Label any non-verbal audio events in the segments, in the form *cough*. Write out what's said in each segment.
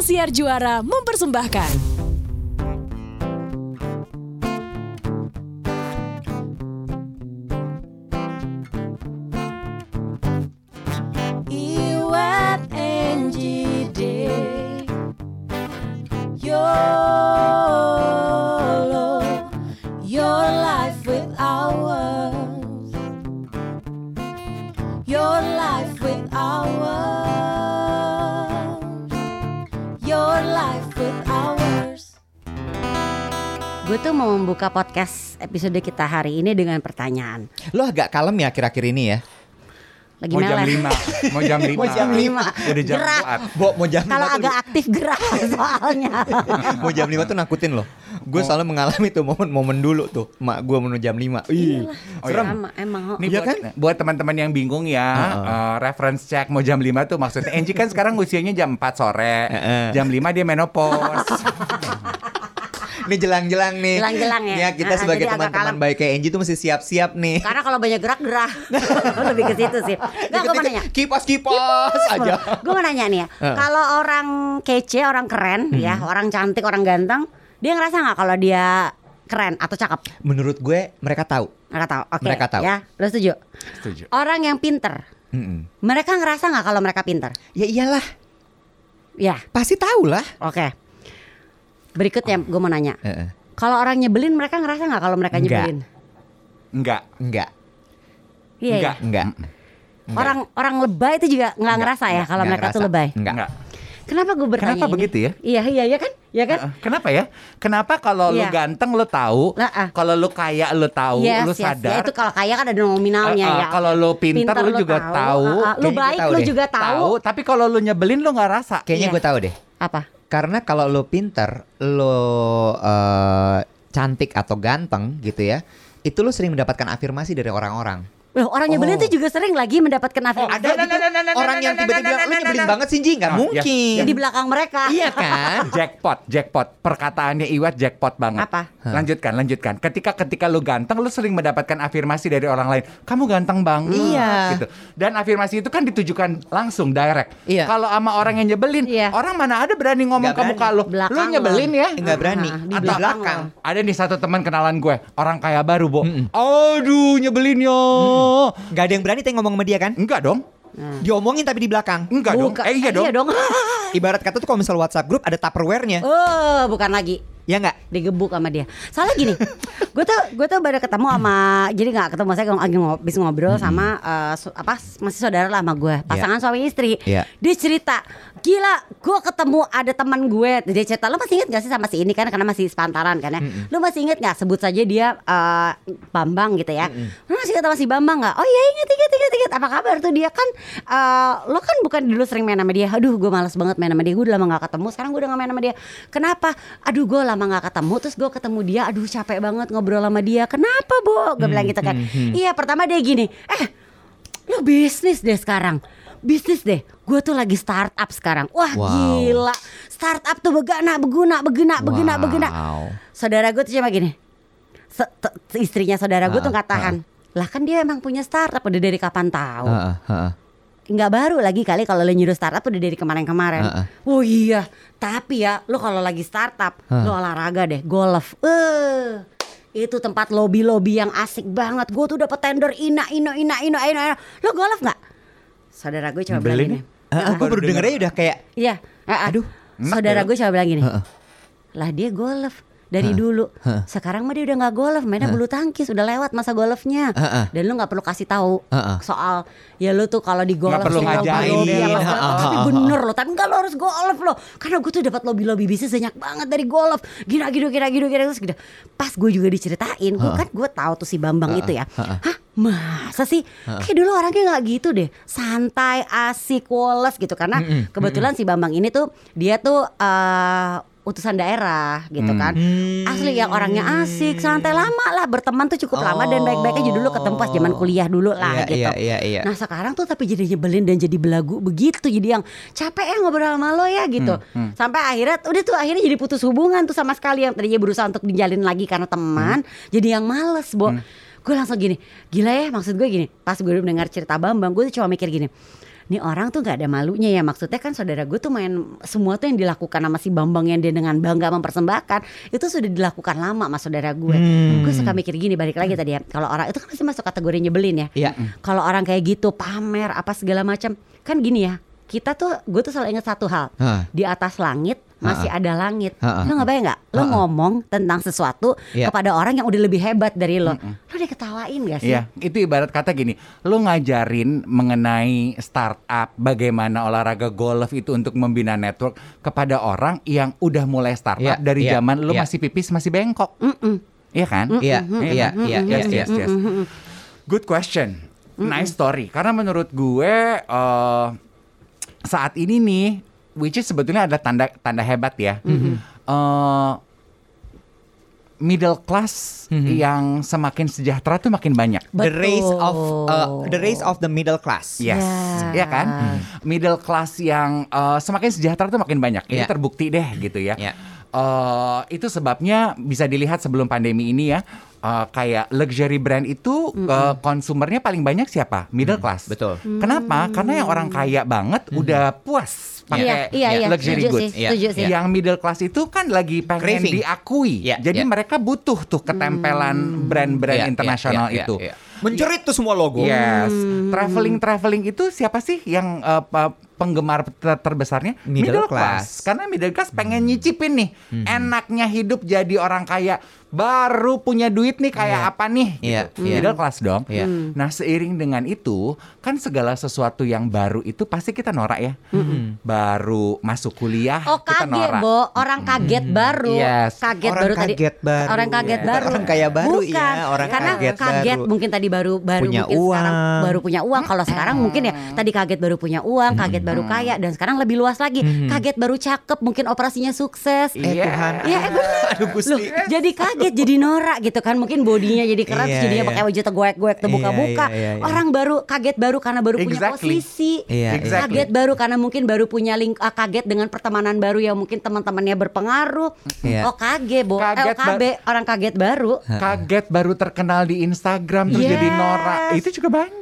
Siar Juara mempersembahkan. Episode kita hari ini dengan pertanyaan. Lo agak kalem ya akhir-akhir ini ya? Lagi Mau jam meleleh. 5 Mau jam *laughs* 5 Mau jam lima. Udah jam Gerak. 4 Bo, mau jam Kalau lima tuh- agak aktif gerak *laughs* soalnya. *laughs* mau jam 5 tuh nakutin loh. Gue selalu mengalami tuh momen-momen dulu tuh. Mak gue mau jam 5. Ih, Oh, iya. serem. Sama, emang. oh. Nih Iya buat, kan? buat teman-teman yang bingung ya, eh, reference check mau jam 5 tuh maksudnya Angie kan sekarang usianya jam 4 sore. Heeh. Jam 5 dia menopause. Nih jelang-jelang nih. Jelang-jelang ya. Ya kita Ah, sebagai teman-teman baik kayak Angie tuh mesti siap-siap nih. Karena kalau banyak gerak gerah. *laughs* Lebih ke situ sih. Enggak, gue mau nanya. Kipas kipas aja. Gue mau nanya nih ya. Kalau orang kece, orang keren ya, Hmm. orang cantik, orang ganteng, dia ngerasa nggak kalau dia keren atau cakep? Menurut gue mereka tahu. Mereka tahu. Oke. Mereka tahu. Ya, lo setuju? Setuju. Orang yang pinter, Mm-mm. mereka ngerasa nggak kalau mereka pinter? Ya iyalah, Ya, pasti tahu lah. oke. Berikutnya gue mau nanya. Heeh. Kalau orang nyebelin mereka ngerasa nggak kalau mereka Enggak. nyebelin? Enggak. Enggak, Iya. Enggak. iya. enggak. Orang orang lebay itu juga nggak Enggak, ngerasa ya kalau mereka tuh ngerasa. lebay. Enggak. Enggak. Kenapa gue bertanya? Kenapa ini? begitu ya? Iya iya iya kan? Iya kan? Kenapa ya? Kenapa kalau lu Iya. ganteng lu tahu, Nah, ah. kalau lu kaya lu tahu, Yes, lu yes, ya, sadar. itu kalau kaya kan ada nominalnya Eh, eh, ya. Kalau lu pinter, lu juga tahu. Ah, ah. Lu Kayaknya gue baik tahu lu deh. juga tahu. Tahu, tapi kalau lu nyebelin lu nggak rasa. Kayaknya Iya. gue tahu deh. Apa? Karena kalau lo pinter, lo eh, cantik atau ganteng gitu ya, itu lo sering mendapatkan afirmasi dari orang-orang. Loh, orang nyebelin Oh. tuh juga sering lagi mendapatkan afirmasi Ada gitu orang yang tiba-tiba lo nyebelin banget sih Ji, nggak Ah, mungkin. di belakang mereka. Iya kan? *laughs* jackpot, jackpot. Perkataannya Iwat jackpot banget. Apa? Lanjutkan, lanjutkan. Ketika ketika lu ganteng, lu sering mendapatkan afirmasi dari orang lain. Kamu ganteng banget. Iya. Gitu. Dan afirmasi itu kan ditujukan langsung direct. Iya. Kalau sama orang yang nyebelin, Iya. orang mana ada berani ngomong ke muka lu. Lu nyebelin ya. Nggak berani. Di belakang. Ada nih satu teman kenalan gue, orang kaya baru, Bo. Aduh, nyebelinnya. Gak ada yang berani teh ngomong sama dia kan? Enggak dong. Diomongin tapi di belakang. Enggak dong. Eh iya dong. Iya dong. *laughs* Ibarat kata tuh kalau misal WhatsApp grup ada tupperware-nya. oh, bukan lagi. Ya nggak? digebuk sama dia. Soalnya gini, *laughs* gue tuh gue tuh baru ketemu sama jadi nggak ketemu saya lagi ngob, habis ngobrol sama eh, su- apa masih saudara lah sama gue, pasangan suami istri. Iya. Dia cerita, gila, gue ketemu ada teman gue. Dia cerita, lo masih inget gak sih sama si ini kan karena masih sepantaran kan ya. Lo masih inget gak sebut saja dia eh, Bambang gitu ya. Lo masih inget sama si Bambang gak? Oh iya inget inget inget inget. Apa kabar tuh dia kan eh, lo kan bukan dulu sering main sama dia. Aduh gue males banget main sama dia. Gue udah lama gak ketemu. Sekarang gue udah gak main sama dia. Kenapa? Aduh gue lama gak ketemu. Terus gue ketemu dia. Aduh capek banget ngobrol sama dia. Kenapa Bo? Gue bilang gitu kan. Iya pertama dia gini. Eh lo bisnis deh sekarang. Bisnis deh. Gue tuh lagi startup sekarang. Wah Wow. gila. Startup tuh begana, beguna, begena, begena, begena. Wow. Saudara gue tuh cuma gini. Se- istrinya saudara gue tuh Ah, nggak tahan. Lah kan dia emang punya startup udah dari kapan tahu? Heeh. nggak baru lagi kali kalau lo nyuruh startup udah dari kemarin-kemarin. Oh iya, tapi ya lo kalau lagi startup lo olahraga deh, golf. Eh, itu tempat lobby-lobby yang asik banget. Gue tuh dapat tender ina ino ina ino ino. ino. Lo golf nggak? Saudara gue coba bilang gini. Heeh, Aku gue baru baru dengernya udah kayak Iya, eh, aduh. Saudara ya. gue coba bilang gini. Heeh. Lah dia golf dari dulu. Sekarang mah dia udah nggak golf, mainnya bulu tangkis, udah lewat masa golfnya. Heeh. Dan lu nggak perlu kasih tahu Heeh. soal ya lu tuh kalau di golf Nggak perlu lobby- ngajarin. lobby apa segala- Heeh, Tapi bener loh, tapi enggak lo harus golf loh. Karena gue tuh dapat lobby-lobby bisnis banyak banget dari golf. Gila gitu gila gitu gila terus gitu. Pas gue juga diceritain, gue kan gue tahu tuh si Bambang itu ya. Hah, masa sih? Kayak dulu orangnya nggak gitu deh. Santai, asik, woles gitu karena kebetulan si Bambang ini tuh dia tuh eh, utusan daerah gitu kan. Asli yang orangnya asik, santai lama lah berteman tuh cukup lama dan baik-baik aja dulu ketemu pas zaman kuliah dulu lah Iya, gitu. iya, iya, iya. Nah sekarang tuh tapi jadi nyebelin dan jadi belagu begitu jadi yang capek ya ngobrol sama lo ya gitu. Sampai akhirnya udah tuh akhirnya jadi putus hubungan tuh sama sekali yang tadinya berusaha untuk dijalin lagi karena teman jadi yang males, Bo. Gue langsung gini, gila ya maksud gue gini. Pas gue mendengar cerita Bambang, gue tuh cuma mikir gini. nih orang tuh nggak ada malunya ya maksudnya kan saudara gue tuh main semua tuh yang dilakukan sama si Bambang yang dia dengan bangga mempersembahkan itu sudah dilakukan lama sama saudara gue Hmm. gue suka mikir gini balik lagi tadi ya kalau orang itu kan pasti masuk kategori nyebelin ya Iya. kalau orang kayak gitu pamer apa segala macam kan gini ya kita tuh gue tuh selalu ingat satu hal Hah. di atas langit masih ada langit lo nggak bayang nggak lo ngomong tentang sesuatu Iya. kepada orang yang udah lebih hebat dari lo lo diketawain gak sih Iya, itu ibarat kata gini, lu ngajarin mengenai startup, bagaimana olahraga golf itu untuk membina network kepada orang yang udah mulai startup Iya, dari iya, zaman iya. masih pipis masih bengkok. Mm-mm. Iya kan? Iya, iya, iya, iya, Yes, iya. yes, yes. Good question. Nice story. Karena menurut gue eh, saat ini nih, which is sebetulnya ada tanda tanda hebat ya. Eh, middle class yang semakin sejahtera tuh makin banyak. The race of uh, Betul. the race of the middle class. Yes, Ya. ya kan? Middle class yang eh, semakin sejahtera tuh makin banyak. Ini terbukti deh gitu ya. Ya. Eh, itu sebabnya bisa dilihat sebelum pandemi ini ya. Eh, kayak luxury brand itu eh, konsumernya paling banyak siapa? Middle class. betul. Kenapa? Karena yang orang kaya banget udah puas pakai Iya, iya, iya. luxury Setuju goods. sih, setuju sih. Yang middle class itu kan lagi pengen Craving. diakui. Ya, Jadi ya. mereka butuh tuh ketempelan brand-brand Iya, internasional iya, iya, itu. iya. Menjerit tuh semua logo. Yes, traveling traveling itu siapa sih yang uh, penggemar ter- terbesarnya? Middle class. Karena middle class pengen nyicipin nih, enaknya hidup jadi orang kaya. Baru punya duit nih kayak Iya. apa nih? Iya, gitu. iya. Middle class dong. Iya. Nah seiring dengan itu, kan segala sesuatu yang baru itu pasti kita norak ya. Baru masuk kuliah, Oh kita kaget norak. Bo, orang kaget baru, Yes. kaget Orang baru tadi, kaget baru. orang kaget Bukan baru, orang kaya baru Bukan, ya, orang karena kaget baru. mungkin tadi baru baru Punya mungkin sekarang uang. baru punya uang. Kalau sekarang mungkin ya tadi kaget baru punya uang, kaget baru kaya, dan sekarang lebih luas lagi, kaget baru cakep, mungkin operasinya sukses. Eh Iya. Tuhan. Iya, eh, bener. Aduh Gusti. Loh, jadi kaget, jadi norak gitu kan. Mungkin bodinya jadi terus Iya, jadinya iya. pakai baju tegoek-goek terbuka-buka. Iya, iya, iya, iya. Orang baru kaget baru karena baru punya Exactly. posisi. Iya, Exactly. Kaget baru karena mungkin baru punya link ah, kaget dengan pertemanan baru yang mungkin teman-temannya berpengaruh. Iya. Oh kaget, Bo. Kaget eh, OKB, orang kaget baru. Kaget baru terkenal di Instagram terus jadi Yes. norak. Itu juga banyak.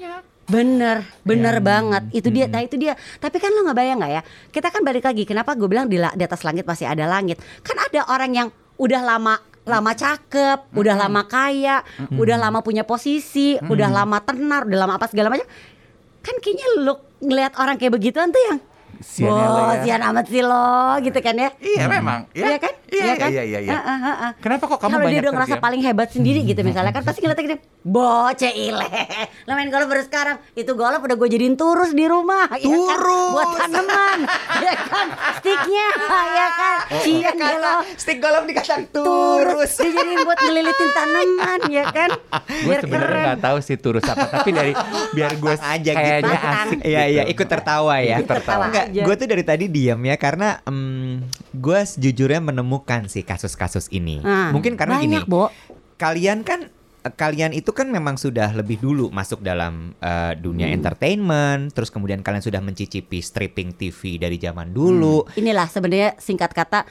Bener, bener Iya. banget. Itu dia, nah itu dia. Tapi kan lo nggak bayang nggak ya? Kita kan balik lagi. Kenapa gue bilang di, di atas langit masih ada langit? Kan ada orang yang udah lama lama cakep, udah lama kaya, udah lama punya posisi, udah lama tenar, udah lama apa segala macam. Kan kayaknya lo ngelihat orang kayak begituan tuh yang Sian ya Wah, ya." sian amat sih lo gitu kan ya. Iya memang. Ya. Iya kan? Iya, kan? iya, iya, iya. Kenapa kok kamu Kalau dia udah ngerasa paling hebat sendiri gitu misalnya kan pasti ngeliatnya gini, bocah ile. Lo main golf baru sekarang, itu golf udah gue jadiin turus di rumah, ya kan? Turus. Buat tanaman, *laughs* ya kan? Sticknya, ya kan? Cian deh lo. Stick golf dikatakan Turus, turus. dijadiin buat ngelilitin tanaman, ya kan? Gue sebenarnya nggak tahu sih turus apa, tapi dari *laughs* biar gue gitu. kayaknya Bantang. asik. Iya gitu. iya ikut tertawa ya. Ikut tertawa. Enggak, aja. gue tuh dari tadi diam ya karena gue sejujurnya menemukan sih kasus-kasus ini. Nah, Mungkin karena banyak, gini, Bo. kalian kan kalian itu kan memang sudah lebih dulu masuk dalam eh, dunia Hmm. entertainment, terus kemudian kalian sudah mencicipi stripping TV dari zaman dulu. Inilah sebenarnya singkat kata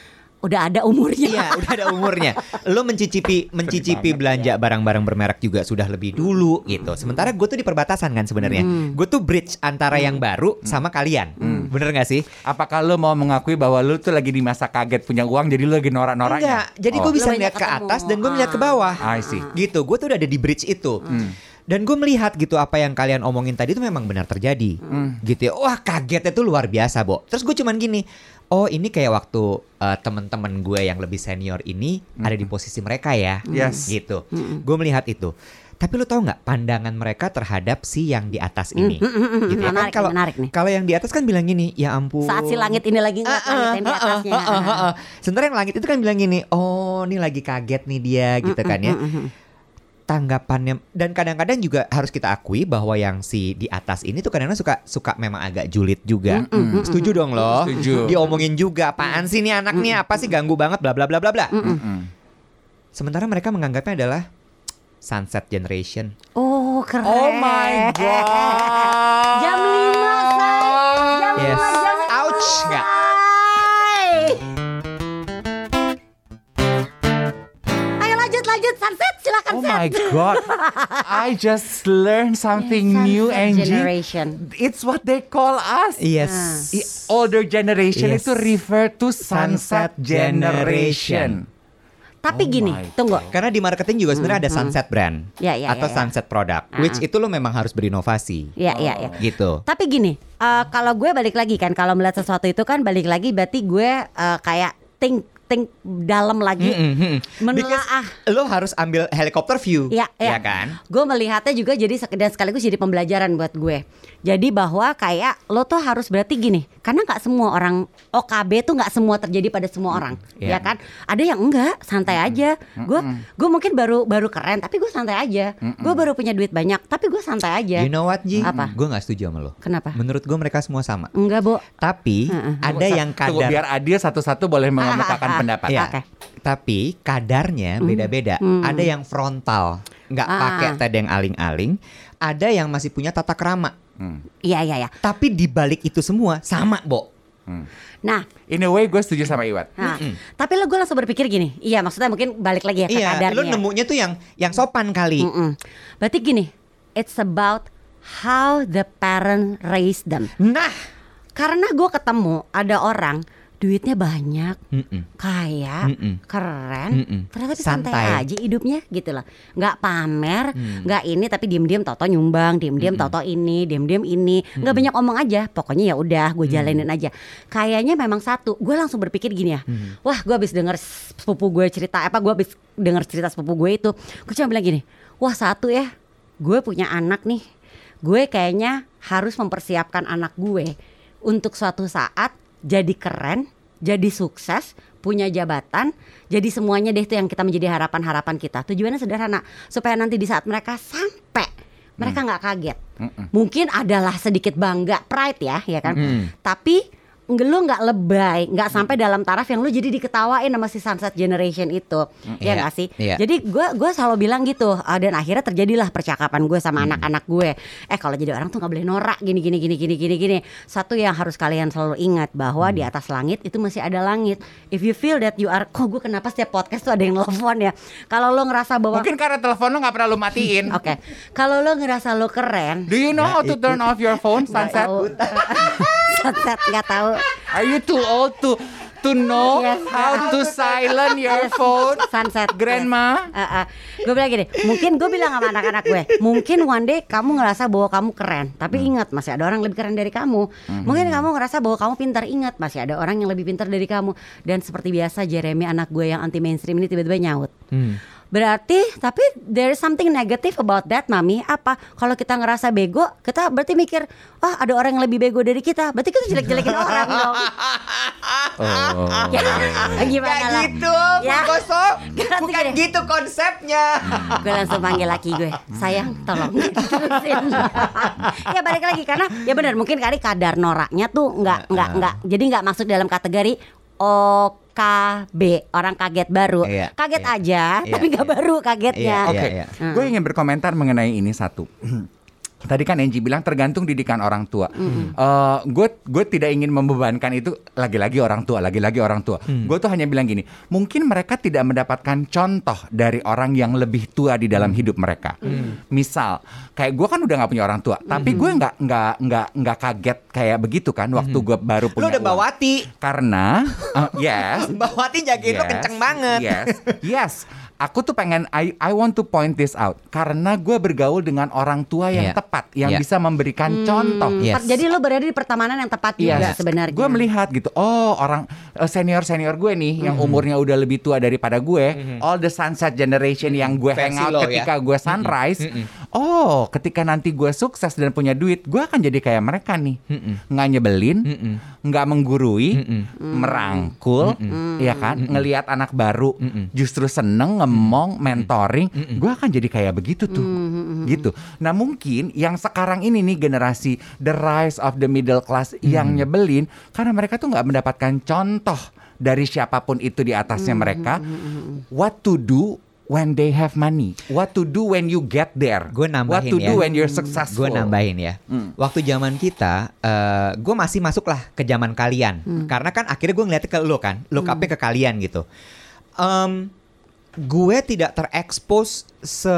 udah ada umurnya. Iya, udah ada umurnya. Lo mencicipi mencicipi banget. belanja barang-barang bermerek juga sudah lebih dulu gitu. Sementara gue tuh di perbatasan kan sebenarnya. Hmm. Gue tuh bridge antara yang baru sama kalian. Bener gak sih? Apakah lo mau mengakui bahwa lo tuh lagi di masa kaget punya uang, jadi lo lagi norak-noraknya? Enggak. Jadi Oh. gue bisa melihat ke atas dan gue melihat ke bawah. I see. Gitu. Gue tuh udah ada di bridge itu. Dan gue melihat gitu apa yang kalian omongin tadi itu memang benar terjadi. Gitu ya. Wah kagetnya tuh luar biasa, Bo. Terus gue cuman gini. Oh ini kayak waktu eh, teman-teman gue yang lebih senior ini ada di posisi mereka ya. Yes. Gitu. Gue melihat itu. Tapi lu tahu nggak pandangan mereka terhadap si yang di atas ini? gitu ya. Menarik Kan kalau kalau yang di atas kan bilang gini, ya ampun. Saat si langit ini lagi ngeliat Ah, langit ah, yang di atasnya. ah. Sementara yang langit itu kan bilang gini, oh ini lagi kaget nih dia gitu kan ya. Tanggapannya dan kadang-kadang juga harus kita akui bahwa yang si di atas ini tuh kadang-kadang suka suka memang agak julid juga. Setuju dong lo? Setuju. Diomongin juga apaan sih nih anak nih apa sih ganggu banget bla bla bla bla bla. Sementara mereka menganggapnya adalah sunset generation. Oh keren. Oh my god. *laughs* Jam 5 say. Jam Yes. 5 jam Ouch, nggak? Silakan Oh my god. I just learned something new Sunset Angie. generation. It's what they call us. Yes. I- Older generation Yes. itu refer to sunset Sunset generation. Tapi Oh gini, tunggu. Karena di marketing juga sebenarnya ada sunset brand Ya, ya, atau ya, ya. sunset product, which itu lo memang harus berinovasi, Ya, ya, ya. gitu. Tapi gini, eh, kalau gue balik lagi kan, kalau melihat sesuatu itu kan balik lagi berarti gue eh, kayak think think dalam lagi, Mm-mm. menelaah. Because lo harus ambil helicopter view, Ya, ya ya. kan? Gue melihatnya juga jadi sekedar sekaligus jadi pembelajaran buat gue. Jadi bahwa kayak lo tuh harus berarti gini, karena nggak semua orang OKB tuh nggak semua terjadi pada semua orang, Iya. ya kan? Ada yang enggak, santai aja. Gue gue mungkin baru baru keren, tapi gue santai aja. Gue baru punya duit banyak, tapi gue santai aja. You know what, Ji? Apa? Gue gak setuju sama lo. Kenapa? Menurut gue mereka semua sama. Enggak, Bo. Tapi ada Tunggu, yang sa- tunggu, kadar biar adil satu-satu boleh *laughs* mengemukakan. *laughs* pendapat. Iya. Oke. Tapi kadarnya beda-beda. Ada yang frontal, nggak Ah. pakai tedeng aling-aling. Ada yang masih punya tata kerama. Hmm. Iya, iya, iya. Tapi di balik itu semua sama, Bo. Nah, In a way gue setuju sama Iwat. Nah, tapi lo gue langsung berpikir gini, iya maksudnya mungkin balik lagi ya ke Iya, kadarnya. lo nemunya tuh yang yang sopan kali. Mm-mm. Berarti gini, it's about how the parent raise them. Nah, Karena gue ketemu ada orang duitnya banyak, Mm-mm. kaya, Mm-mm. keren, Mm-mm. ternyata tapi santai. Santai. aja hidupnya gitu loh. Nggak pamer, nggak ini tapi diem-diem toto nyumbang, diem-diem toto ini, diem-diem ini, nggak banyak omong aja. Pokoknya ya udah, gue jalanin aja. Kayaknya memang satu, gue langsung berpikir gini ya, wah gue habis denger sepupu gue cerita, apa gue habis denger cerita sepupu gue itu, gue cuma bilang gini, wah satu ya, gue punya anak nih, gue kayaknya harus mempersiapkan anak gue untuk suatu saat jadi keren, jadi sukses, punya jabatan, jadi semuanya deh itu yang kita menjadi harapan-harapan kita. Tujuannya sederhana, supaya nanti di saat mereka sampai mereka nggak kaget. Mungkin adalah sedikit bangga, pride ya, ya kan. Tapi nge- lu nggak lebay, nggak sampai dalam taraf yang lu jadi diketawain sama si Sunset Generation itu, ya Iya, nggak sih? iya. Jadi gue gua selalu bilang gitu, ah, dan akhirnya terjadilah percakapan gue sama anak-anak gue. Eh kalau jadi orang tuh nggak boleh norak, gini gini gini gini gini gini. Satu yang harus kalian selalu ingat bahwa di atas langit itu masih ada langit. If you feel that you are, kok gue kenapa setiap podcast tuh ada yang nelfon ya? Kalau lo ngerasa bahwa Mungkin karena telepon lo nggak pernah lo matiin. Oke, kalau lo ngerasa lo keren, Do you know how to turn off your phone, Sunset? *laughs* Sunset nggak tahu. Are you too old to to know Yes. how to silent your phone? Sunset. Grandma? gue bilang gini mungkin gue bilang sama anak-anak gue mungkin one day kamu ngerasa bahwa kamu keren tapi ingat masih ada orang lebih keren dari kamu. Mungkin kamu ngerasa bahwa kamu pintar ingat masih ada orang yang lebih pintar dari kamu. Dan seperti biasa Jeremy anak gue yang anti mainstream ini tiba-tiba nyaut Berarti tapi there is something negative about that mami Apa? Kalau kita ngerasa bego Kita berarti mikir Ah ada orang yang lebih bego dari kita Berarti kita jelek-jelekin *laughs* orang dong Oh. Ya, Gimana Gak lah gitu, Ya. Koso. *laughs* Bukan gini. gitu konsepnya. *laughs* gue langsung panggil laki gue sayang tolong ya balik lagi karena ya benar mungkin kali kadar noraknya tuh nggak nggak nggak jadi nggak masuk dalam kategori OKB orang kaget baru Iya, kaget iya. aja Iya, tapi nggak iya. baru kagetnya Iya, Oke, iya. gue ingin berkomentar mengenai ini satu. *clears throat* Tadi kan Angie bilang tergantung didikan orang tua. Gue gue tidak ingin membebankan itu lagi-lagi orang tua, lagi-lagi orang tua. Gue tuh hanya bilang gini, mungkin mereka tidak mendapatkan contoh dari orang yang lebih tua di dalam hidup mereka. Misal, kayak gue kan udah nggak punya orang tua, tapi gue nggak nggak nggak nggak kaget kayak begitu kan waktu gue baru Lo punya udah uang. bawati. Karena, uh, yes, *laughs* Bawati jagain lo Yes, kenceng banget. Yes, yes. Aku tuh pengen I I want to point this out karena gue bergaul dengan orang tua yang Iya. tepat, yang Iya. bisa memberikan contoh. Yes. jadi lo berada di pertemanan yang tepat juga sebenarnya Gue melihat gitu. Oh, orang senior senior gue nih yang umurnya udah lebih tua daripada gue, all the sunset generation yang gue Versi hangout lo ya. ketika gue sunrise. Oh, ketika nanti gue sukses dan punya duit, gue akan jadi kayak mereka nih, nggak nyebelin, nggak menggurui, merangkul, ya kan, ngelihat anak baru, justru seneng ngemong, mentoring, gue akan jadi kayak begitu tuh, gitu. Nah mungkin yang sekarang ini nih generasi the rise of the middle class yang nyebelin karena mereka tuh nggak mendapatkan contoh dari siapa pun itu di atasnya mereka, what to do when they have money, what to do when you get there, Gue nambahin what to ya. do when you're successful. Gue nambahin ya. Waktu zaman kita, gue masih masuk lah ke zaman kalian. Karena kan akhirnya gue ngeliatnya ke lo kan, look up-nya ke kalian gitu. Em, gue tidak terekspos se,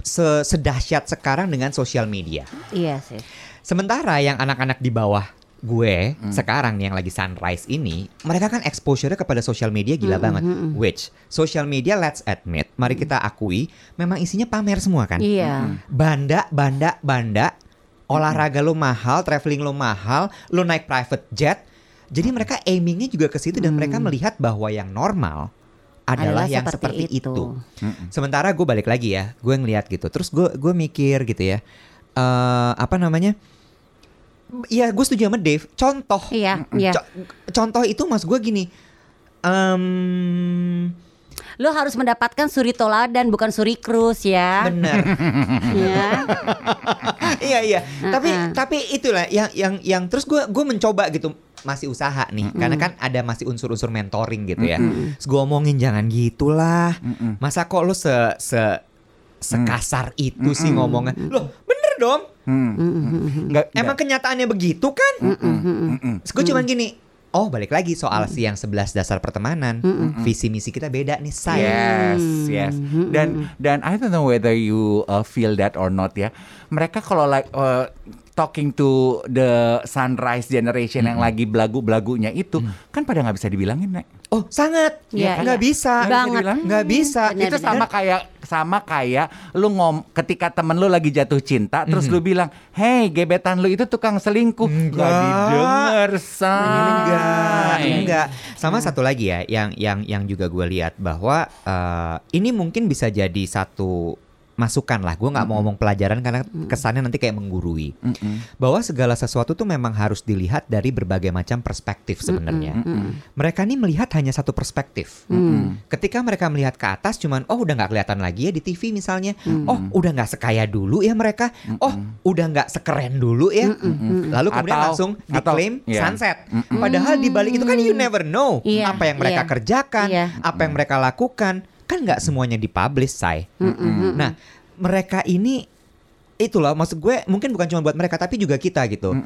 se sedahsyat sekarang dengan sosial media. Iya sih. Sementara yang anak-anak di bawah gue sekarang nih yang lagi sunrise ini, mereka kan exposure kepada sosial media gila banget. Which social media let's admit, mari kita akui, memang isinya pamer semua kan. Iya. Banda, banda, banda, olahraga lo mahal, traveling lo mahal, lo naik private jet. Jadi mereka aimingnya juga ke situ dan mereka melihat bahwa yang normal adalah, Adalah yang seperti seperti, itu. itu. Sementara gue balik lagi ya, gue ngeliat gitu. Terus gue gue mikir gitu ya, eh apa namanya? Iya, gue setuju sama Dave. Contoh, Iya, iya. Co- contoh itu mas gue gini. em Lo harus mendapatkan suri toladan bukan suri krus ya. bener. *laughs* ya. iya iya. Tapi Uh-uh. tapi itulah yang yang yang terus gue gue mencoba gitu masih usaha nih karena kan ada masih unsur-unsur mentoring gitu ya. Terus gue omongin jangan gitulah. Masa kok lo se se sekasar itu sih ngomongnya. Loh, bener dong. Hmm. Nggak- Emang kenyataannya begitu kan? Terus gue cuman gini, oh balik lagi soal si yang 11 dasar pertemanan. Visi misi kita beda nih, say. Yes, yes. Dan dan I don't know whether you uh, feel that or not ya. Mereka kalau like uh, talking to the sunrise generation yang lagi belagu-belagunya itu kan pada nggak bisa dibilangin, Nek. Oh, sangat. Iya, nggak iya. bisa. Banget. Nggak bisa. Bener, itu bener. sama kayak sama kayak lu ngom ketika temen lu lagi jatuh cinta terus lu bilang, "Hey, gebetan lu itu tukang selingkuh." Nggak Enggak. didengar, Enggak, say. enggak. Sama satu lagi ya, yang yang yang juga gue lihat bahwa eh, ini mungkin bisa jadi satu masukan lah. Gue nggak mau ngomong pelajaran karena kesannya nanti kayak menggurui. Bahwa segala sesuatu tuh memang harus dilihat dari berbagai macam perspektif sebenarnya. Mereka nih melihat hanya satu perspektif. Ketika mereka melihat ke atas, cuman oh udah nggak kelihatan lagi ya di TV misalnya. Oh udah nggak sekaya dulu ya mereka. Oh udah nggak sekeren dulu ya. Lalu kemudian Atau- langsung atau- diklaim iya. sunset. Padahal di balik itu kan you never know Iya, apa yang mereka iya. kerjakan, apa yang mereka lakukan, kan nggak semuanya dipublish, say. Nah, mereka ini itulah maksud gue mungkin bukan cuma buat mereka tapi juga kita gitu.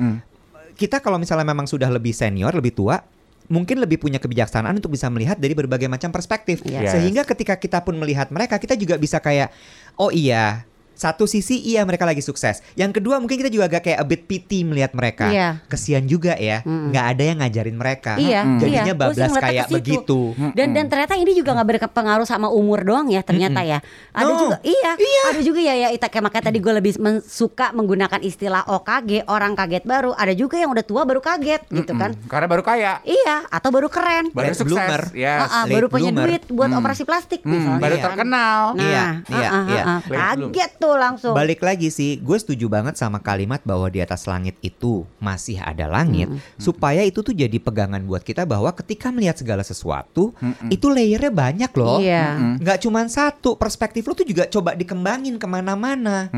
Kita kalau misalnya memang sudah lebih senior, lebih tua, mungkin lebih punya kebijaksanaan untuk bisa melihat dari berbagai macam perspektif. Yes. Sehingga ketika kita pun melihat mereka, kita juga bisa kayak oh iya, satu sisi iya mereka lagi sukses. Yang kedua mungkin kita juga agak kayak a bit pity melihat mereka. Iya. Kesian juga ya, nggak ada yang ngajarin mereka. Iya, Jadinya iya. Gua sih bablas kayak begitu. Dan dan ternyata ini juga nggak berpengaruh sama umur doang ya ternyata ya. Ada No. juga iya, ada juga ya ya Ita kayak makanya tadi gue lebih men- suka menggunakan istilah OKG orang kaget baru. Ada juga yang udah tua baru kaget gitu kan. Karena baru kaya, Iya, atau baru keren. baru Late sukses. bloomer. Yes. Ah, late baru punya bloomer. duit buat operasi plastik Hmm, misalnya. baru Iya. terkenal. Nah, Iya, iya, iya. kaget tuh langsung. Balik lagi sih, gue setuju banget sama kalimat bahwa di atas langit itu masih ada langit, supaya itu tuh jadi pegangan buat kita bahwa ketika melihat segala sesuatu, itu layernya banyak loh. Iya. Nggak cuma satu, perspektif lo tuh juga coba dikembangin ke mana-mana.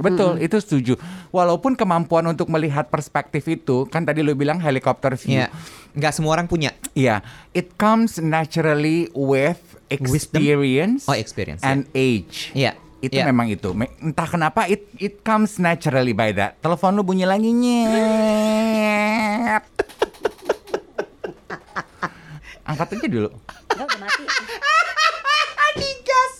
Betul, itu setuju. Walaupun kemampuan untuk melihat perspektif itu, kan tadi lu bilang helikopter view. Iya, nggak semua orang punya. Iya, it comes naturally with Wisdom? experience, Oh, experience, and age. Iya, Itu iya. memang itu. Entah kenapa it it comes naturally by that. Telepon lu bunyi lagi nyet. *laughs* Angkat aja dulu. Enggak, udah mati. *laughs* Digas,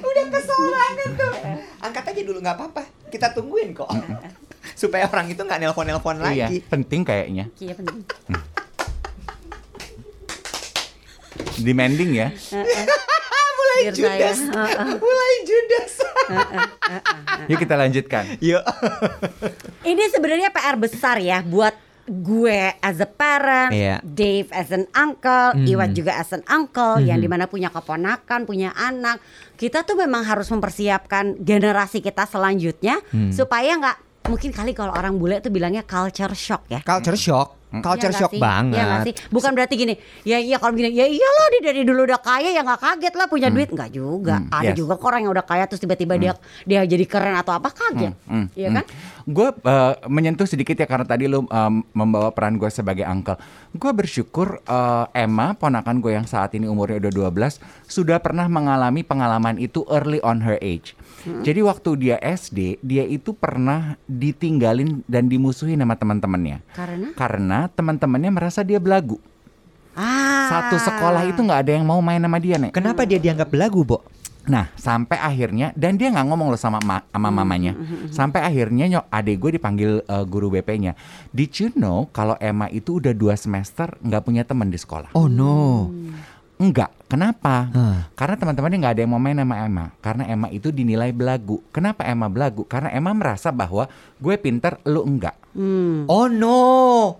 udah kesel banget tuh. Angkat aja dulu nggak apa-apa, kita tungguin kok. *laughs* Supaya orang itu nggak nelpon-nelpon Iya, lagi. penting kayaknya. Iya penting. Demanding ya. Mulai Biar saya, judes, *laughs* heeh. mulai judes. Yuk kita lanjutkan. Yuk. Ini sebenarnya PR besar ya buat gue as a parent, Iya. Dave as an uncle, Hmm. Iwan juga as an uncle yang di mana punya keponakan, punya anak. Kita tuh memang harus mempersiapkan generasi kita selanjutnya Hmm. supaya nggak mungkin kali kalau orang bule tuh bilangnya culture shock ya. Culture shock, culture nggak shock sih? banget. Iya nggak sih? Bukan berarti gini, ya iya kalau gini, ya iyalah dia dari dulu udah kaya ya nggak kaget lah punya duit nggak juga. Hmm, Ada yes. juga kok orang yang udah kaya terus tiba-tiba dia dia jadi keren atau apa kaget, Hmm, iya hmm. kan? Gue uh, menyentuh sedikit ya karena tadi lu um, membawa peran gue sebagai uncle. Gue bersyukur uh, Emma, ponakan gue yang saat ini umurnya udah 12, sudah pernah mengalami pengalaman itu early on her age. Jadi waktu dia SD, dia itu pernah ditinggalin dan dimusuhin sama teman-temannya. Karena Karena teman-temannya merasa dia belagu. Ah. Satu sekolah itu nggak ada yang mau main sama dia nek. Kenapa dia dianggap belagu, Bo? Nah, sampai akhirnya dan dia nggak ngomong loh sama ma- sama mamanya. Sampai akhirnya nyok adik gue dipanggil eh, guru BP-nya. Did you know kalau Emma itu udah dua semester nggak punya teman di sekolah? Oh no. Enggak. Kenapa? Hah. Karena teman-temannya nggak ada yang mau main sama Emma. Karena Emma itu dinilai belagu. Kenapa Emma belagu? Karena Emma merasa bahwa gue pinter, lu enggak. Hmm. Oh no.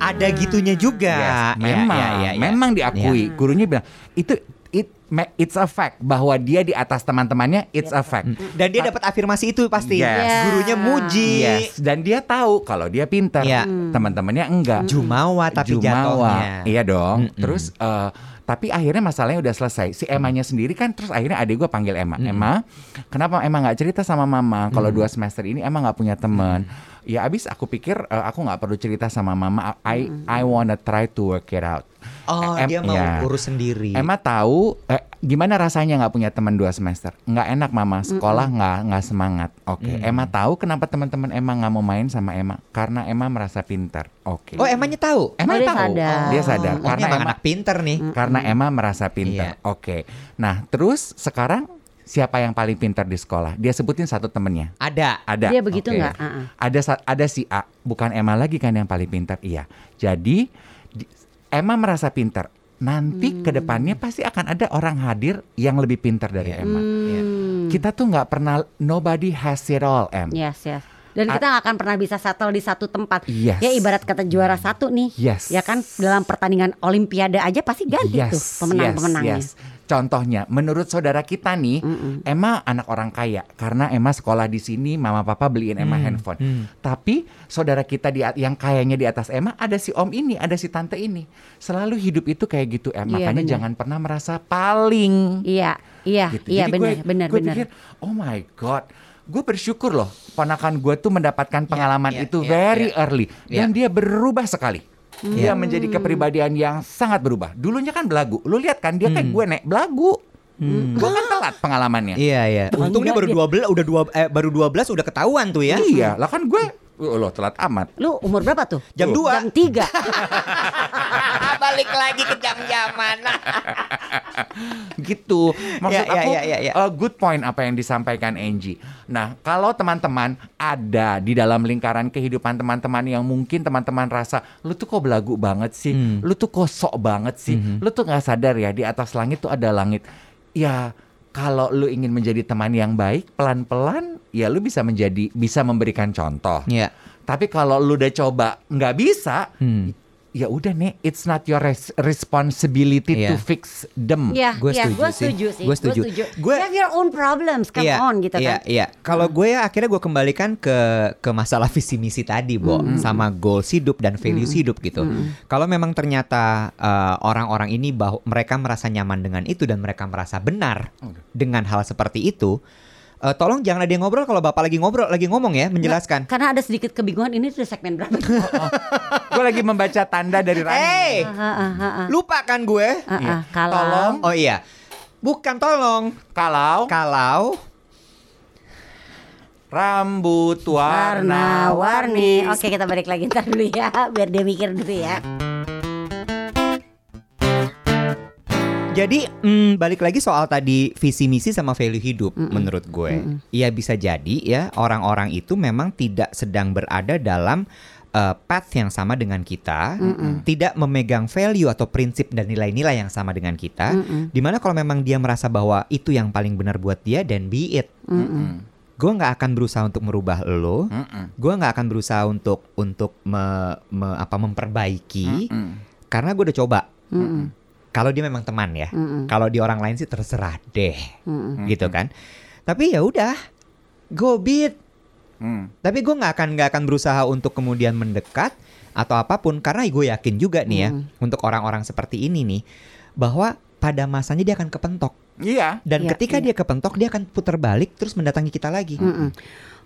Ada gitunya juga. Yes, Ya, memang, ya, ya, ya. memang diakui. Gurunya bilang itu it it's a fact bahwa dia di atas teman-temannya. It's a fact. Dan dia dapat afirmasi itu pasti. Yes. Yes. Gurunya muji. Yes, dan dia tahu kalau dia pintar, Iya. teman-temannya enggak. Jumawa tapi Jumawa. jatuhnya. Iya dong. Mm-mm. Terus eh, tapi akhirnya masalahnya udah selesai. Si Emanya sendiri kan terus akhirnya adik gue panggil Emma. Emma, kenapa Emma nggak cerita sama mama kalau dua semester ini Emma nggak punya teman? Ya abis aku pikir eh, aku nggak perlu cerita sama mama. I I wanna try to work it out. Oh, Em- dia mau iya. urus sendiri. Emma tahu eh, gimana rasanya nggak punya teman dua semester. Nggak enak mama sekolah nggak nggak semangat. Oke. Emma tahu kenapa teman-teman Emma nggak mau main sama Emma karena Emma merasa pintar. Oke. Oh, emangnya tahu? Emma Oh, dia tahu. sadar. Dia sadar Oh, karena Emma anak pinter nih. karena Emma merasa pintar. Iya. Oke. Nah, terus sekarang siapa yang paling pintar di sekolah? Dia sebutin satu temennya. Ada. Ada. Dia begitu Oke. nggak? Ada ada si A, bukan Emma lagi kan yang paling pintar. Iya. Jadi di- Emma merasa pintar. Nanti Hmm. ke depannya pasti akan ada orang hadir yang lebih pintar dari Iya. Emma. Hmm. Kita tuh nggak pernah nobody has it all, Em. Yes, yes. Dan kita nggak akan pernah bisa settle di satu tempat. Yes. Ya ibarat kata juara satu nih. Yes. Ya kan dalam pertandingan olimpiade aja pasti ganti tuh pemenang-pemenangnya. yes, yes. Contohnya, menurut saudara kita nih, Emma anak orang kaya karena Emma sekolah di sini, mama papa beliin Emma handphone. Tapi saudara kita di at- yang kayanya di atas Emma ada si om ini, ada si tante ini. Selalu hidup itu kayak gitu, Em. Iya, Makanya benar. jangan pernah merasa paling. Iya, iya, gitu. iya benar, benar, gue benar. pikir, oh my god. Gue bersyukur loh, ponakan gue tuh mendapatkan pengalaman iya, itu iya, very iya. early dan dia berubah sekali. Dia menjadi Hmm. kepribadian yang sangat berubah. Dulunya kan belagu. Lu lihat kan dia kayak gue nek belagu. Gue kan telat pengalamannya. Iya, iya. Untung dia baru dia. 12 udah dua eh, baru 12 udah ketahuan tuh ya. Iya, lah kan gue oh, lo telat amat. Lu umur berapa tuh? Jam dua. Jam 3. *laughs* *laughs* Balik lagi ke jam-jaman. *laughs* gitu. Maksud Ya, ya, aku ya, ya, ya. uh, good point apa yang disampaikan Angie. Nah, kalau teman-teman ada di dalam lingkaran kehidupan teman-teman yang mungkin teman-teman rasa lu tuh kok belagu banget sih, Hmm. lu tuh kok sok banget sih, lu tuh nggak sadar ya di atas langit tuh ada langit. Ya kalau lu ingin menjadi teman yang baik, pelan-pelan ya lu bisa menjadi bisa memberikan contoh. Iya. Tapi kalau lu udah coba nggak bisa, Hmm. Ya udah nih, it's not your res- responsibility to Iya. fix them. Iya, Gua iya, setuju gue setuju sih. Gua setuju. You have your own problems, come iya, on gitu iya, kan. Iya, Kalau gue ya akhirnya gue kembalikan ke ke masalah visi misi tadi, Bo, sama goals hidup dan values hidup gitu. Kalau memang ternyata eh, orang-orang ini bahwa mereka merasa nyaman dengan itu dan mereka merasa benar dengan hal seperti itu, eh, tolong jangan ada yang ngobrol kalau bapak lagi ngobrol, lagi ngomong ya, menjelaskan. Karena ada sedikit kebingungan ini tuh segmen berapa? *laughs* Gue lagi membaca tanda dari Rani. Hey, Ah, ah, ah, ah. lupa kan gue? Iya. ah, Kalau Tolong. Oh iya, bukan tolong. Kalau Kalau rambut warna warna-warni. Oke, kita balik lagi ntar dulu ya, biar dia mikir dulu ya. Jadi mm, balik lagi soal tadi visi misi sama value hidup menurut gue. Iya bisa jadi ya orang-orang itu memang tidak sedang berada dalam uh, path yang sama dengan kita, tidak memegang value atau prinsip dan nilai-nilai yang sama dengan kita. Di mana kalau memang dia merasa bahwa itu yang paling benar buat dia, dan be it. Gue nggak akan berusaha untuk merubah lo. Gue nggak akan berusaha untuk untuk me- me- apa memperbaiki, Mm. karena gue udah coba. Mm-mm, Kalau dia memang teman ya. mm-mm, Kalau di orang lain sih terserah deh, mm-mm. gitu kan. Tapi ya udah, go beat. Mm. Tapi gue nggak akan nggak akan berusaha untuk kemudian mendekat atau apa pun karena gue yakin juga nih ya untuk orang-orang seperti ini nih bahwa pada masanya dia akan kepentok Iya. dan Iya, ketika iya. dia kepentok dia akan putar balik terus mendatangi kita lagi.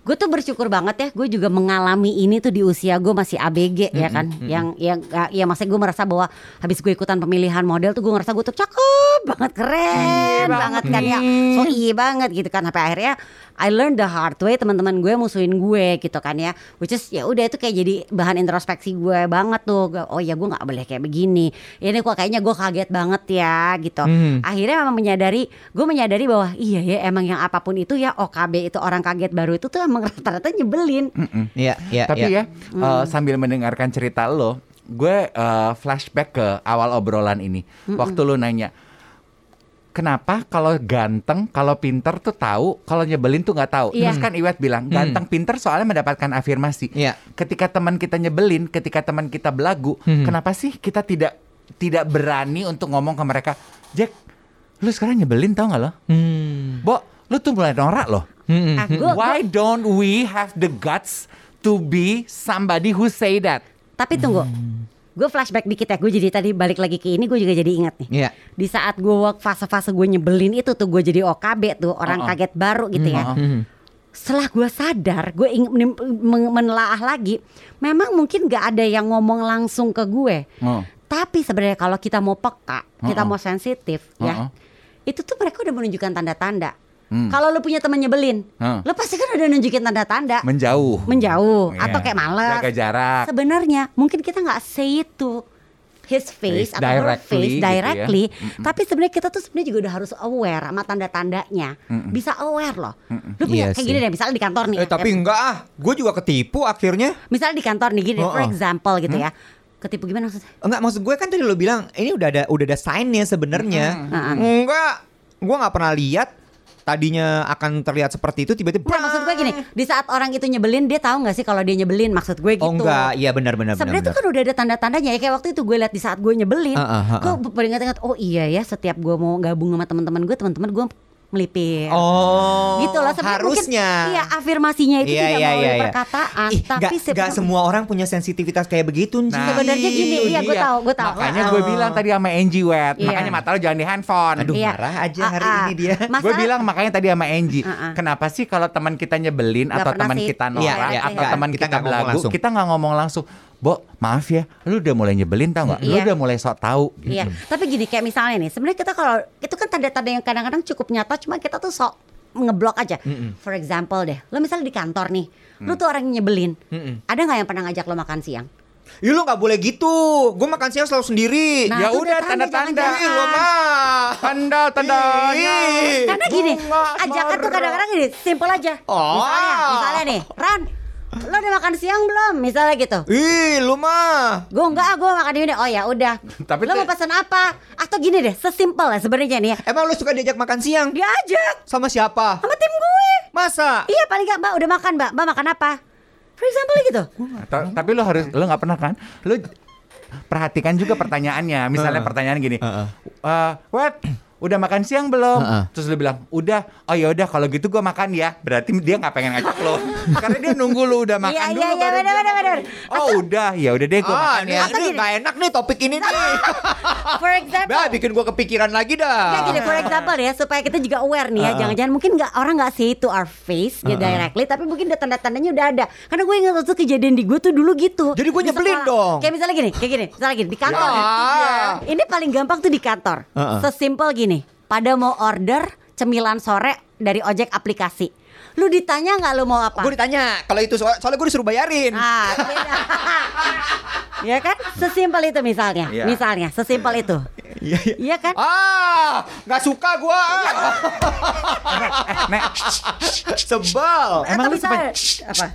Gue tuh bersyukur banget ya, gue juga mengalami ini tuh di usia gue masih ABG ya kan, yang yang ya maksudnya gue merasa bahwa habis gue ikutan pemilihan model tuh gue ngerasa gue tuh cakep banget, keren Iya banget kan ya, so iya banget gitu kan sampai akhirnya I learned the hard way teman-teman gue musuhin gue gitu kan ya. Which is ya udah itu kayak jadi bahan introspeksi gue banget tuh. Gue, oh ya gue nggak boleh kayak begini. Ini kok kayaknya gue kaget banget ya gitu. Hmm. akhirnya memang menyadari gue menyadari bahwa iya ya emang yang apa pun itu ya OKB itu orang kaget baru itu tuh emang *laughs* rata-rata nyebelin. Iya, iya, Tapi iya. ya eh, sambil mendengarkan cerita lo, gue eh, flashback ke awal obrolan ini. Waktu lo nanya, kenapa kalau ganteng, kalau pinter tuh tahu, kalau nyebelin tuh nggak tahu. Iya. Terus kan Iwet bilang, ganteng pinter soalnya mendapatkan afirmasi. Iya. Ketika teman kita nyebelin, ketika teman kita belagu, Hmm. kenapa sih kita tidak tidak berani untuk ngomong ke mereka, Jack, lu sekarang nyebelin tau nggak lo? Hmm. Bo, lu tuh mulai norak loh. Hmm. Ah, gua- Why don't we have the guts to be somebody who say that? tapi tunggu gue flashback dikit ya gue jadi tadi balik lagi ke ini gue juga jadi ingat nih Iya. di saat gue work fase-fase gue nyebelin itu tuh gue jadi OKB tuh orang Uh-uh. kaget baru gitu ya Hmm. setelah gue sadar gue ingin menelaah lagi memang mungkin gak ada yang ngomong langsung ke gue Oh. tapi sebenarnya kalau kita mau peka kita Uh-uh. mau sensitif ya Uh-uh. itu tuh mereka udah menunjukkan tanda-tanda Hmm. kalau lu punya teman nyebelin Uh. lu pasti kan udah nunjukin tanda-tanda Menjauh. menjauh Iya. atau kayak males Jaga jarak. sebenarnya mungkin kita nggak say it to his face Face atau her directly face gitu ya. directly tapi sebenarnya kita tuh sebenarnya juga udah harus aware sama tanda-tandanya bisa aware loh lu punya Iya kayak sih. gini deh misalnya di kantor nih Eh, tapi enggak ah, gue juga ketipu akhirnya. misalnya di kantor nih gini for Oh, oh. example gitu ya ketipu gimana maksudnya Enggak maksud gue kan tadi lo bilang ini udah ada udah ada sign-nya sebenarnya. Enggak, gue nggak pernah lihat tadinya akan terlihat seperti itu tiba-tiba. Nggak, maksud gue gini di saat orang itu nyebelin dia tahu nggak sih kalau dia nyebelin maksud gue gitu Oh enggak, iya benar-benar benar. Sebenarnya itu kan udah ada tanda-tandanya ya kayak waktu itu gue lihat di saat gue nyebelin, Ah, ah, ah, gue beringat-ingat oh iya ya setiap gue mau gabung sama teman-teman gue teman-teman gue melipir. Oh, gitu loh sebenarnya mungkin- harusnya. iya afirmasinya itu Iya, tidak iya, melalui iya, iya. perkataan Ih, tapi nggak semua orang punya sensitivitas kayak begitu Nji. Nah, Sebenarnya gini, iya, gua dia. tahu, gua tahu. Makanya Oh. gue bilang tadi sama Angie Wet, Iya. makanya mata lo jangan di handphone. Aduh, Iya. marah aja hari Ah, ah. ini dia. Masalah- Gue bilang makanya tadi sama Angie, Ah, ah. kenapa sih kalau teman kita nyebelin Nggak atau pernah teman kita Iya, norak iya, atau iya. teman Kita kita, ngomong belagu, langsung. kita nggak ngomong langsung. Bo, maaf ya, lu udah mulai nyebelin tau nggak? Lu Iya. udah mulai sok tahu. Iya, tapi gini kayak misalnya nih, sebenarnya kita kalau itu kan tanda-tanda yang kadang-kadang cukup nyata, cuma kita tuh sok ngeblok aja. For example deh, lo misalnya di kantor nih, lo tuh orang yang nyebelin, Mm-mm. ada nggak yang pernah ngajak lo makan siang? Ih lu nggak boleh gitu. Gue makan siang selalu sendiri. Nah, ya itu udah tanda, tanda-tanda. Ih, lu mah. Tanda tandanya. Karena gini, ajakan tuh kadang-kadang gini, simple aja. Oh. Misalnya, misalnya nih, Ran, lo udah makan siang belum? Misalnya gitu. Ih, lu mah. Gue enggak, gue makan ini. Oh ya udah. *laughs* Tapi lo mau pesan apa? Atau gini deh, sesimpel ya sebenarnya nih. ya. Emang lu suka diajak makan siang? Diajak Sama siapa? sama tim gue. Masa? Iya paling gak mbak udah makan mbak. Mbak makan apa? For example gitu. Ta- Tapi lu harus, lu nggak pernah kan? Lu perhatikan juga pertanyaannya. Misalnya pertanyaan gini, Heeh. Eh, Wet, udah makan siang belum? Heeh. Terus lu bilang, udah. Oh ya udah, kalau gitu gua makan ya. Berarti dia nggak pengen ngajak lo, *laughs* karena dia nunggu lu udah makan Iya, dulu. iya, iya, ngomong. bener. Oh udah, ya udah deh gua Ah, makan ya. Atau ini gak enak nih topik ini nih. *laughs* For example. Bah, bikin gua kepikiran lagi dah. Kayak gini, for example ya, supaya kita juga aware nih ya, Uh-uh. jangan-jangan mungkin nggak orang nggak say it to our face ya Uh-uh. directly, tapi mungkin udah tanda-tandanya udah ada. Karena gue ingat waktu kejadian di gue tuh dulu gitu. Jadi gue nyebelin dong. Kayak misalnya gini, kayak gini, misalnya gini di kantor. Ya. nih. Ini paling gampang tuh di kantor. Uh-uh. Sesimpel gini, pada mau order cemilan sore dari ojek aplikasi. Lu ditanya nggak lu mau apa? Gue ditanya, kalau itu soal, soalnya gue disuruh bayarin. Ah, beda. ya kan? Sesimpel itu misalnya. Iya. Misalnya, sesimpel itu. Iya, iya. Iya kan? Ah, nggak suka gua. Nek, Sebel. Emang Atau lu misalnya, apa?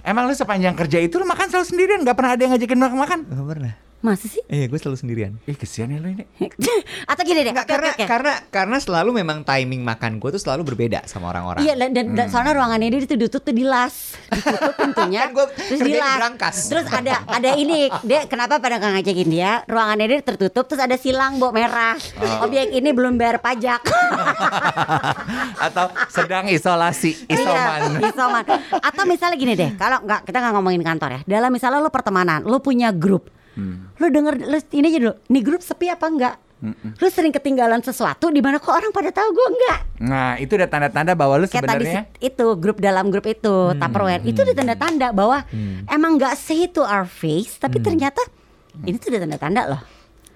emang lu sepanjang kerja itu lu makan selalu sendirian, nggak pernah ada yang ngajakin makan makan? Gak pernah. Masa sih? Iya, gue selalu sendirian. Ih kesian ya lu ini. *laughs* Atau gini deh, Enggak, oke, karena oke. karena karena selalu memang timing makan gue tuh selalu berbeda sama orang-orang. Iya dan, dan, dan soalnya ruangannya dia itu ditutup tuh dilas Ditutup pintunya *laughs* Kan gua Terus dilas brankas. Terus ada ada ini Dia kenapa pada nggak ngajakin dia Ruangannya dia tertutup Terus ada silang bo merah Objek ini belum bayar pajak *laughs* Atau sedang isolasi, isoman. Iya, isoman. Atau misalnya gini deh, kalau nggak kita nggak ngomongin kantor ya. Dalam misalnya lu pertemanan, lu punya grup. Lu denger lu ini aja dulu. Nih grup sepi apa enggak? Lu sering ketinggalan sesuatu di mana kok orang pada tahu gue enggak? Nah itu udah tanda-tanda bahwa lu sebenarnya se- itu grup dalam grup itu Tupperware itu udah tanda-tanda bahwa emang nggak say to our face tapi ternyata ini tuh udah tanda-tanda loh.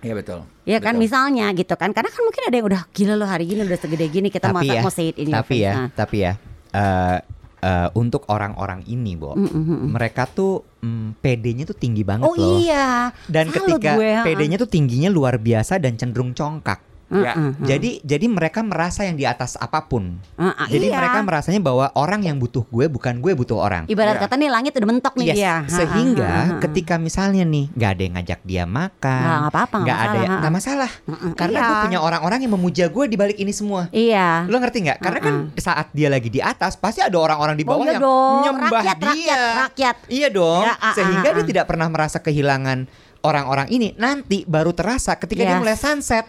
Iya betul. Ya kan Betul. misalnya gitu kan karena kan mungkin ada yang udah gila loh hari gini udah segede gini kita mau tapi ya, mau say it in your tapi ya, Nah. tapi ya. eh, eh, untuk orang-orang ini, Bo, mereka tuh mm, PD-nya tuh tinggi banget Oh loh. iya. Dan Salut ketika. PD-nya tuh tingginya luar biasa dan cenderung congkak. Ya. Jadi jadi mereka merasa yang di atas apa pun. Ah, ah, Jadi iya. mereka merasanya bahwa orang yang butuh gue bukan gue butuh orang. Ibarat Iya. kata nih langit udah mentok nih Yes, dia. Sehingga ha, ha. ketika misalnya nih nggak ada yang ngajak dia makan, Nggak, apa-apa, nggak ada yang nggak masalah, Mm-mm, karena iya. gue punya orang-orang yang memuja gue di balik ini semua. Iya. Lo ngerti nggak? Karena kan saat dia lagi di atas pasti ada orang-orang di Oh, bawah iya yang dong. nyembah Rakyat, dia. rakyat, rakyat. Iya dong. Ya, ah, Sehingga ah, dia ah. tidak pernah merasa kehilangan orang-orang ini. Nanti baru terasa ketika dia Yes. mulai sunset.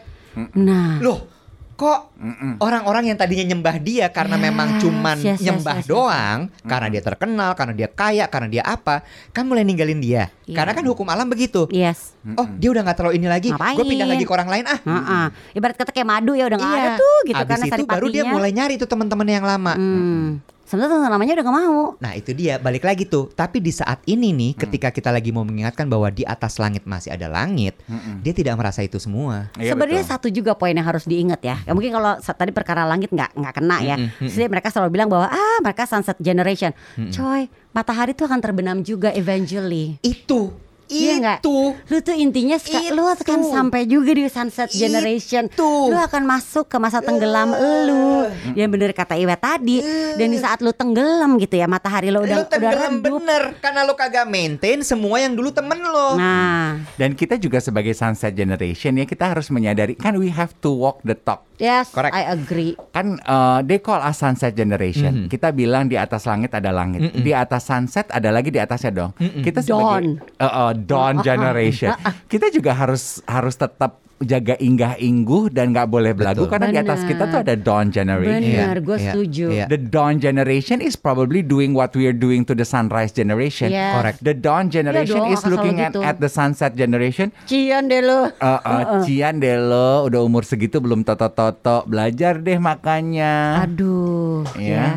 Nah. Loh, kok orang-orang yang tadinya nyembah dia karena memang cuman yes, yes, nyembah yes, yes. doang, karena dia terkenal, karena dia kaya, karena dia apa, kan mulai ninggalin dia. Iya. Karena kan hukum alam begitu. Yes. Oh, dia udah nggak terlalu ini lagi. Gue pindah lagi ke orang lain ah. Heeh. Ibarat kata kayak madu ya udah nggak Iya. ada tuh gitu Abis karena itu baru dia mulai nyari tuh teman-teman yang lama. Hmm. Sebenarnya namanya udah gak mau. Nah itu dia balik lagi tuh. Tapi di saat ini nih, Hmm. ketika kita lagi mau mengingatkan bahwa di atas langit masih ada langit, dia tidak merasa itu semua. Iya, Sebenarnya betul. satu juga poin yang harus diingat ya. ya mungkin kalau tadi perkara langit nggak nggak kena ya. Mm-mm, mm-mm. Jadi mereka selalu bilang bahwa ah mereka sunset generation. Coy, matahari tuh akan terbenam juga eventually. Itu, Iya nggak? itu. Lu tuh intinya seka- lu akan sampai juga di sunset generation. Itu. Lu akan masuk ke masa tenggelam lu. Yang bener kata Iwa tadi. Dan di saat lu tenggelam gitu ya matahari lu udah lu udah tenggelam redup. bener karena lu kagak maintain semua yang dulu temen lo. Nah, Dan kita juga sebagai sunset generation ya kita harus menyadari kan we have to walk the talk. yes, Correct. I agree. Kan uh, they call us sunset generation. Mhm. Kita bilang di atas langit ada langit, di atas sunset ada lagi di atasnya dong. Kita sebagai uh, uh, dawn *laughs* generation. kita juga harus harus tetap jaga inggah ingguh dan nggak boleh belagu Betul. karena di atas kita tuh ada dawn generation. Bener, Iya, gue iya, setuju. iya. The dawn generation is probably doing what we are doing to the sunrise generation. Yes. Correct. The dawn generation dong, is looking at, gitu. at the sunset generation. Cian deh lu. Uh, uh, Cian deh lo udah umur segitu belum toto-toto belajar deh makanya. Aduh, Iya. ya.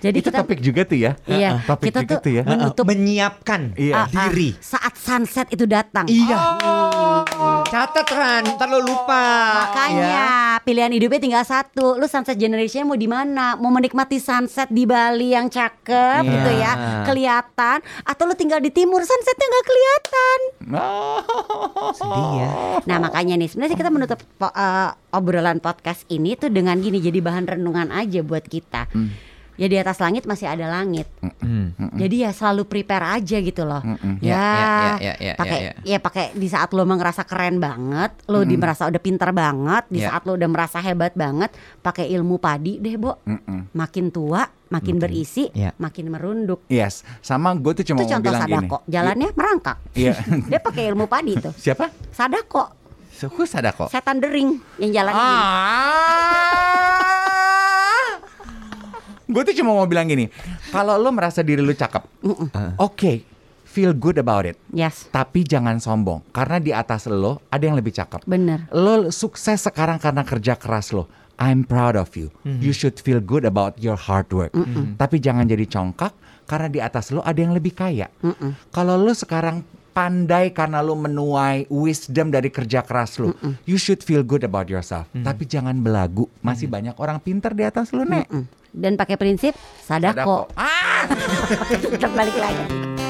Jadi Itu kita topik juga tuh ya. Iya, Uh, topik kita juga tuh tuh ya. menutup Menyiapkan Iya. ah, ah, diri. saat sunset itu datang. Iya. Catat Ran, ntar lo lupa. Makanya Ya. pilihan hidupnya tinggal satu. Lu sunset generation mau di mana? Mau menikmati sunset di Bali yang cakep Iya. gitu ya, kelihatan atau lu tinggal di timur sunsetnya nggak kelihatan. *laughs* Sedih ya. Nah makanya nih sebenarnya kita menutup po- eh, obrolan podcast ini tuh dengan gini jadi bahan renungan aja buat kita. Ya di atas langit masih ada langit. Hmm. Jadi ya selalu prepare aja gitu loh. Ya, Ya, ya, ya, ya, ya, pakai ya, ya pakai di saat lo merasa keren banget, lo di merasa udah pintar banget, di Ya. saat lo udah merasa hebat banget, pakai ilmu padi deh, Bo. Makin tua, makin berisi, Ya. makin merunduk. Yes, sama gue tuh cuma Itu mau contoh bilang gini. sadako. Jalannya merangkak. Iya. *laughs* Dia pakai ilmu padi tuh. Siapa? Sadako, Suku sadako. setan dering yang jalan gini. Ah. Gue tuh cuma mau bilang gini, kalau lo merasa diri lo cakep, oke, feel good about it. Yes, Tapi jangan sombong, karena di atas lo ada yang lebih cakep. bener. Lo sukses sekarang karena kerja keras lo. I'm proud of you. You should feel good about your hard work. Tapi jangan jadi congkak karena di atas lo ada yang lebih kaya. Kalau lo sekarang pandai karena lo menuai wisdom dari kerja keras lo, you should feel good about yourself. Tapi jangan belagu. Masih banyak orang pinter di atas lo, Nek. Dan pakai prinsip sadako. Sadako. Ah! *laughs* Tetap balik lagi.